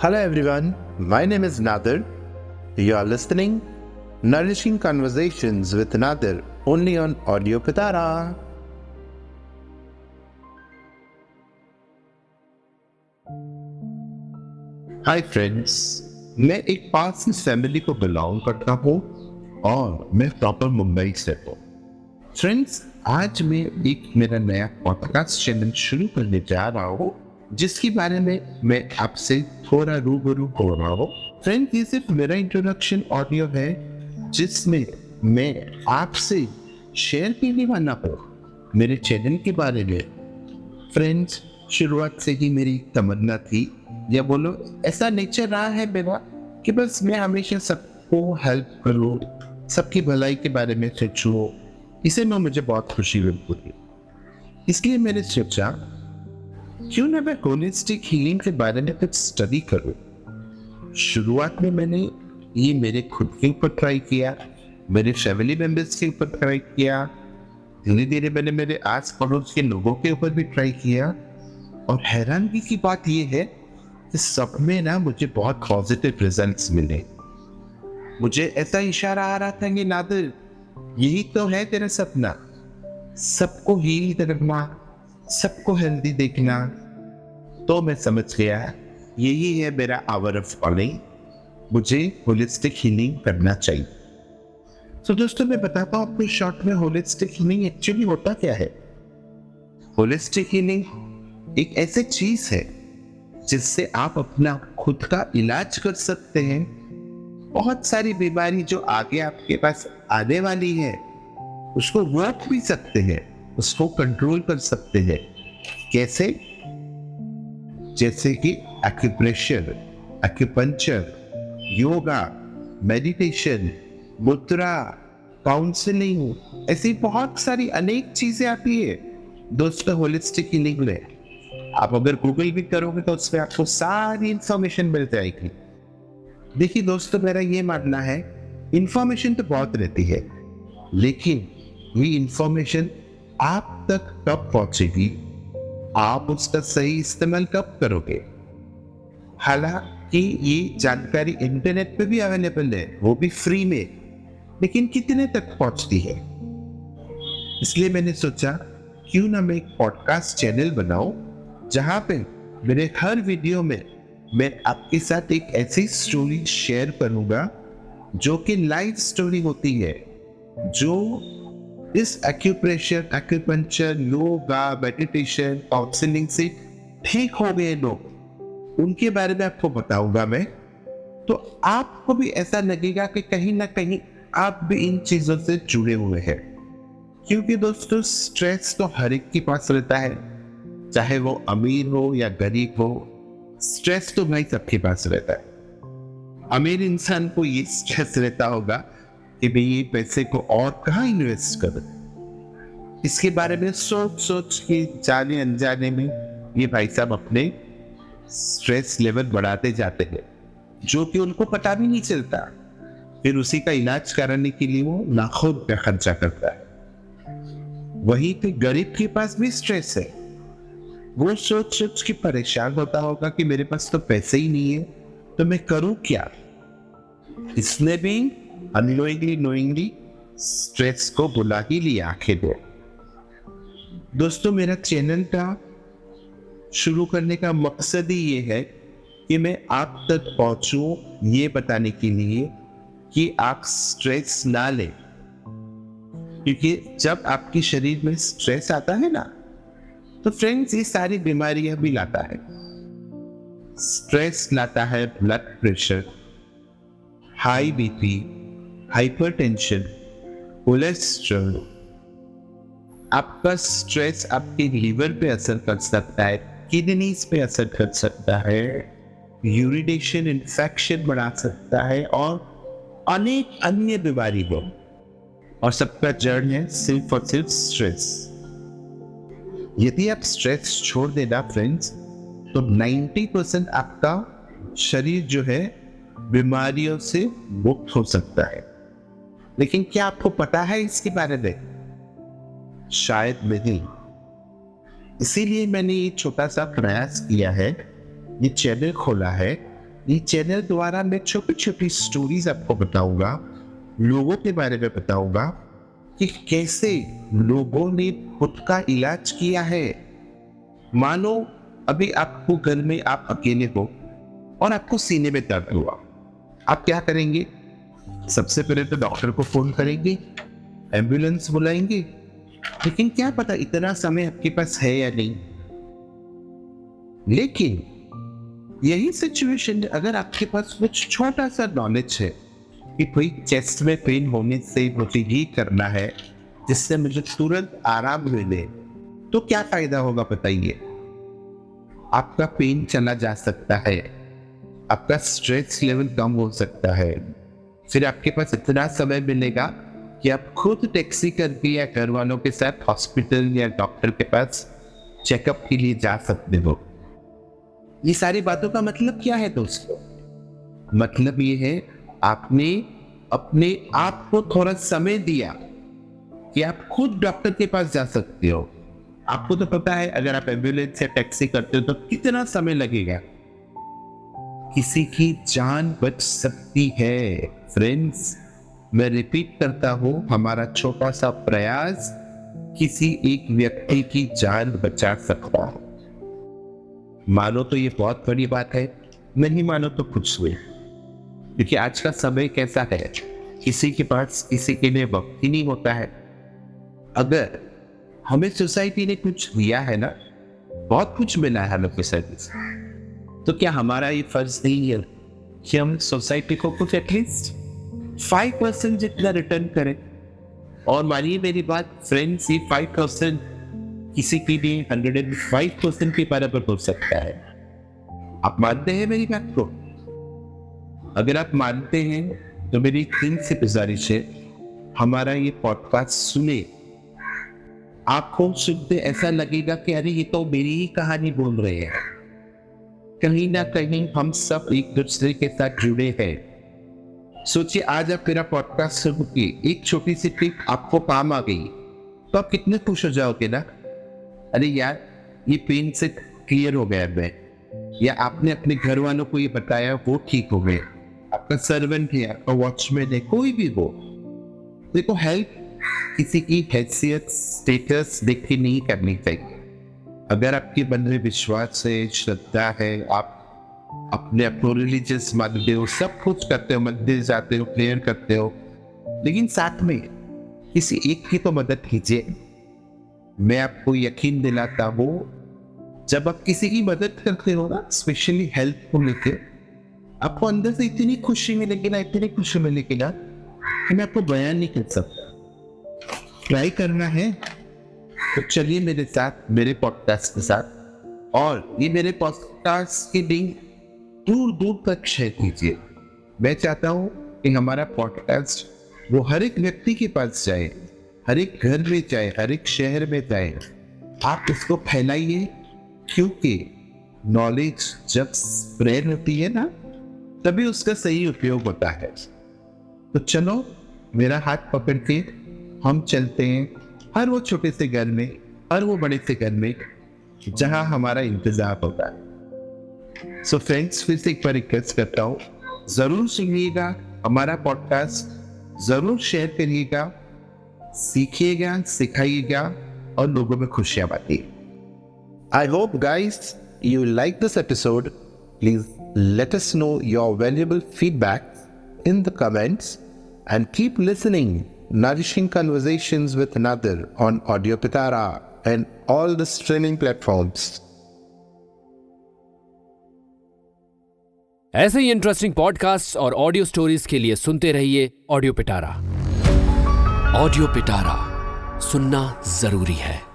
Hello everyone, my name is Nadir. You are listening Nourishing Conversations with Nadir only on Audio Pitara. Hi friends मैं एक पास की family को belong करता हूँ और मैं प्रॉपर मुंबई से हूँ फ्रेंड्स आज मैं एक मेरा नया पॉडकास्ट चैनल शुरू करने जा रहा हूँ जिसके बारे में मैं आपसे थोड़ा रूबरू हो रहा हूँ। फ्रेंड्स ये सिर्फ़ मेरा इंट्रोडक्शन ऑडियो है, जिसमें मैं आपसे शेयर करने वाला हूँ मेरे चैनल के बारे में। फ्रेंड्स शुरुआत से ही मेरी तमन्ना थी। या बोलो, ऐसा नेचर रहा है मेरा कि बस मैं हमेशा सबको हेल्प करूँ, सबकी भलाई के बारे में सोचूँ। इसे में, मुझे बहुत खुशी मिलती है। इसलिए मैंने सोचा क्यों ना मैं होलिस्टिक हीलिंग के बारे में कुछ स्टडी करूँ? शुरुआत में मैंने ये मेरे खुद के ऊपर ट्राई किया, मेरे फैमिली मेंबर्स के ऊपर ट्राई किया धीरे धीरे मैंने मेरे आस पड़ोस के लोगों के ऊपर भी ट्राई किया। और हैरानगी की बात यह है कि सब में ना मुझे बहुत पॉजिटिव रिजल्ट्स मिले। मुझे ऐसा इशारा आ रहा था कि नादिर, यही तो है तेरा सपना। सबको हील करना सबको हेल्दी देखना। तो मैं समझ गया, यही है मेरा आवर ऑफ़ कॉलिंग मुझे होलिस्टिक हीलिंग करना चाहिए। तो दोस्तों, मैं बताता हूँ आपको शॉर्ट में होलिस्टिक हीलिंग एक्चुअली होता क्या है। होलिस्टिक हीलिंग एक ऐसी चीज़ है, जिससे आप अपना खुद का इलाज कर सकते हैं। बहुत सारी बीमारी जो आगे आपके पास आने वाली है, उसको रोक भी सकते हैं। उसको कंट्रोल कर सकते हैं। कैसे? जैसे कि एक्यूप्रेशर एक्यूपंचर योगा मेडिटेशन मुद्रा काउंसलिंग ऐसी बहुत सारी अनेक चीज़ें आती है। दोस्तों होलिस्टिक हीलिंग में आप अगर गूगल भी करोगे तो उसमें आपको सारी इंफॉर्मेशन मिल जाएगी। देखिए दोस्तों, मेरा ये मानना है इंफॉर्मेशन तो बहुत रहती है, लेकिन ये इंफॉर्मेशन आप तक कब पहुंचेगी? आप उसका सही इस्तेमाल कब करोगे? हालाँकि ये जानकारी इंटरनेट पे भी अवेलेबल है, वो भी फ्री में, लेकिन कितने तक पहुँचती है? इसलिए मैंने सोचा, क्यों ना मैं एक पॉडकास्ट चैनल बनाऊँ, जहाँ पे मेरे हर वीडियो में मैं आपके साथ एक ऐसी स्टोरी शेयर करूँगा, जो कि लाइव स्टोरी होती है, जो इस acupressure acupuncture yoga meditation counselling से ठीक हो गए लोग। उनके बारे में आपको बताऊँगा मैं। तो आपको भी ऐसा लगेगा कि कहीं ना कहीं आप भी इन चीज़ों से जुड़े हुए हैं। क्योंकि दोस्तों स्ट्रेस तो हर एक के पास रहता है। चाहे वो अमीर हो या गरीब हो स्ट्रेस तो भाई सबके पास रहता है। अमीर इंसान को ये स्ट्रेस रहता होगा कि भाई ये पैसे को और कहा इन्वेस्ट कर इसके बारे में सोच सोच के जाने अनजाने में ये भाई साहब अपने स्ट्रेस लेवल बढ़ाते जाते हैं, जो कि उनको पता भी नहीं चलता। फिर उसी का इलाज कराने के लिए वो लाखों रुपया खर्चा करता है। वहीं पे गरीब के पास भी स्ट्रेस है। वो सोच सोच के परेशान होता होगा कि मेरे पास तो पैसे ही नहीं है तो मैं करूँ क्या? इसने भी अनोइंगली नोइंगली स्ट्रेस को बुला ही लिया आखिर में। दोस्तों, मेरा चैनल का शुरू करने का मकसद ही ये है कि मैं आप तक पहुंचूं ये बताने के लिए कि आप स्ट्रेस ना लें। क्योंकि जब आपके शरीर में स्ट्रेस आता है ना तो फ्रेंड्स ये सारी बीमारियाँ भी लाता है। स्ट्रेस लाता है blood pressure high BP hypertension cholesterol आपका स्ट्रेस आपके लीवर पे असर कर सकता है किडनीज पे असर कर सकता है यूरिडेशन इन्फेक्शन बढ़ा सकता है और अनेक अन्य बीमारी को और सबका जड़ है सिर्फ़ और सिर्फ़ स्ट्रेस यदि आप स्ट्रेस छोड़ देना फ्रेंड्स तो 90 परसेंट आपका शरीर जो है बीमारियों से मुक्त हो सकता है। लेकिन क्या आपको पता है इसके बारे में? शायद नहीं। इसीलिए मैंने ये छोटा सा प्रयास किया है। ये चैनल खोला है। ये चैनल द्वारा मैं छोटी छोटी स्टोरीज आपको बताऊँगा, लोगों के बारे में बताऊँगा कि कैसे लोगों ने खुद का इलाज किया है। मानो, अभी आपको घर में आप अकेले हो और आपको सीने में दर्द हुआ। आप क्या करेंगे? सबसे पहले तो डॉक्टर को फ़ोन करेंगे, एंबुलेंस बुलाएँगे। लेकिन क्या पता इतना समय आपके पास है या नहीं। लेकिन यही सिचुएशन अगर आपके पास कुछ छोटा सा नॉलेज है कि कोई चेस्ट में पेन होने से मुझे ये करना है, जिससे मुझे तुरंत आराम मिले तो क्या फ़ायदा होगा बताइए। आपका पेन चला जा सकता है, आपका स्ट्रेस लेवल कम हो सकता है। फिर आपके पास इतना समय मिलेगा कि आप खुद टैक्सी करके या घर वालों के साथ हॉस्पिटल या डॉक्टर के पास चेकअप के लिए जा सकते हो। ये सारी बातों का मतलब क्या है दोस्तों? मतलब ये है, आपने अपने आप को थोड़ा समय दिया कि आप खुद डॉक्टर के पास जा सकते हो। आपको तो पता है, अगर आप एंबुलेंस या टैक्सी करते हो तो कितना समय लगेगा? किसी की जान बच सकती है। फ्रेंड्स मैं रिपीट करता हूँ, हमारा छोटा सा प्रयास किसी एक व्यक्ति की जान बचा सकता है। मानो तो ये बहुत बड़ी बात है, नहीं मानो तो कुछ हुए क्योंकि आज का समय कैसा है, किसी के पास किसी के लिए वक्त ही नहीं होता है। अगर हमें सोसाइटी ने कुछ दिया है ना, बहुत कुछ मिला है हमें सर्विस तो क्या हमारा ये फ़र्ज़ नहीं है कि हम सोसाइटी को कुछ एटलीस्ट फाइव परसेंट जितना रिटर्न करें? और मानिए मेरी बात फ्रेंड्स ये फाइव परसेंट किसी के लिए हंड्रेड एंड फाइव परसेंट के बराबर हो सकता है। आप मानते हैं मेरी बात को? अगर आप मानते हैं तो मेरी तीन से गुजारिश है, हमारा ये पॉडकास्ट सुने। आपको सुनते ऐसा लगेगा कि अरे, ये तो मेरी ही कहानी बोल रहे हैं। कहीं ना कहीं हम सब एक दूसरे के साथ जुड़े हैं। सोचिए, आज आप मेरा पॉडकास्ट सुन के एक छोटी सी टिप आपको काम आ गई। तो आप कितने खुश हो जाओगे ना? अरे यार, ये पेन से क्लियर हो गया मैं। या आपने अपने घर वालों को ये बताया, वो ठीक हो गए। आपका सर्वेंट है, आपका वॉचमैन है, कोई भी हो। देखो हेल्प किसी की हैसियत स्टेटस देख नहीं करनी चाहिए। अगर आपके मन में विश्वास है, श्रद्धा है, आप अपने अपने रिलीजियस मानते हो, सब कुछ करते हो, मंदिर जाते हो प्रेयर करते हो, लेकिन साथ में किसी एक की तो मदद कीजिए। मैं आपको यकीन दिलाता हूँ, जब आप किसी की मदद करते हो ना स्पेशली हेल्प को लेकर आपको अंदर से इतनी खुशी मिलेगी ना, इतनी खुशी मिलेगी ना, कि मैं आपको बयान नहीं कर सकता। ट्राई करना है। तो चलिए मेरे साथ, मेरे पॉडकास्ट के साथ, और ये मेरे पॉडकास्ट की लिंक दूर दूर तक शेयर कीजिए। मैं चाहता हूँ कि हमारा पॉडकास्ट वो हर एक व्यक्ति के पास जाए, हर एक घर में जाए, हर एक शहर में जाए। आप इसको फैलाइए, क्योंकि नॉलेज जब स्प्रेड होती है ना, तभी उसका सही उपयोग होता है। तो चलो, मेरा हाथ पकड़ के हम चलते हैं। हर वो छोटे से घर में हर वो बड़े से घर में, जहाँ हमारा इंतज़ार होता है। सो फ्रेंड्स फिर से एक बार रिक्वेस्ट करता हूँ। ज़रूर सुनिएगा हमारा पॉडकास्ट ज़रूर शेयर करिएगा, सीखिएगा, सिखाइएगा, और लोगों में खुशियाँ बांटिए। I hope guys you like this episode please let us know your valuable feedback in the comments and keep listening. Nourishing conversations with Nadir on Audio Pitara and all the streaming platforms. ऐसे ही interesting podcast और audio stories के लिए सुनते रहिए audio पिटारा audio पिटारा सुनना ज़रूरी है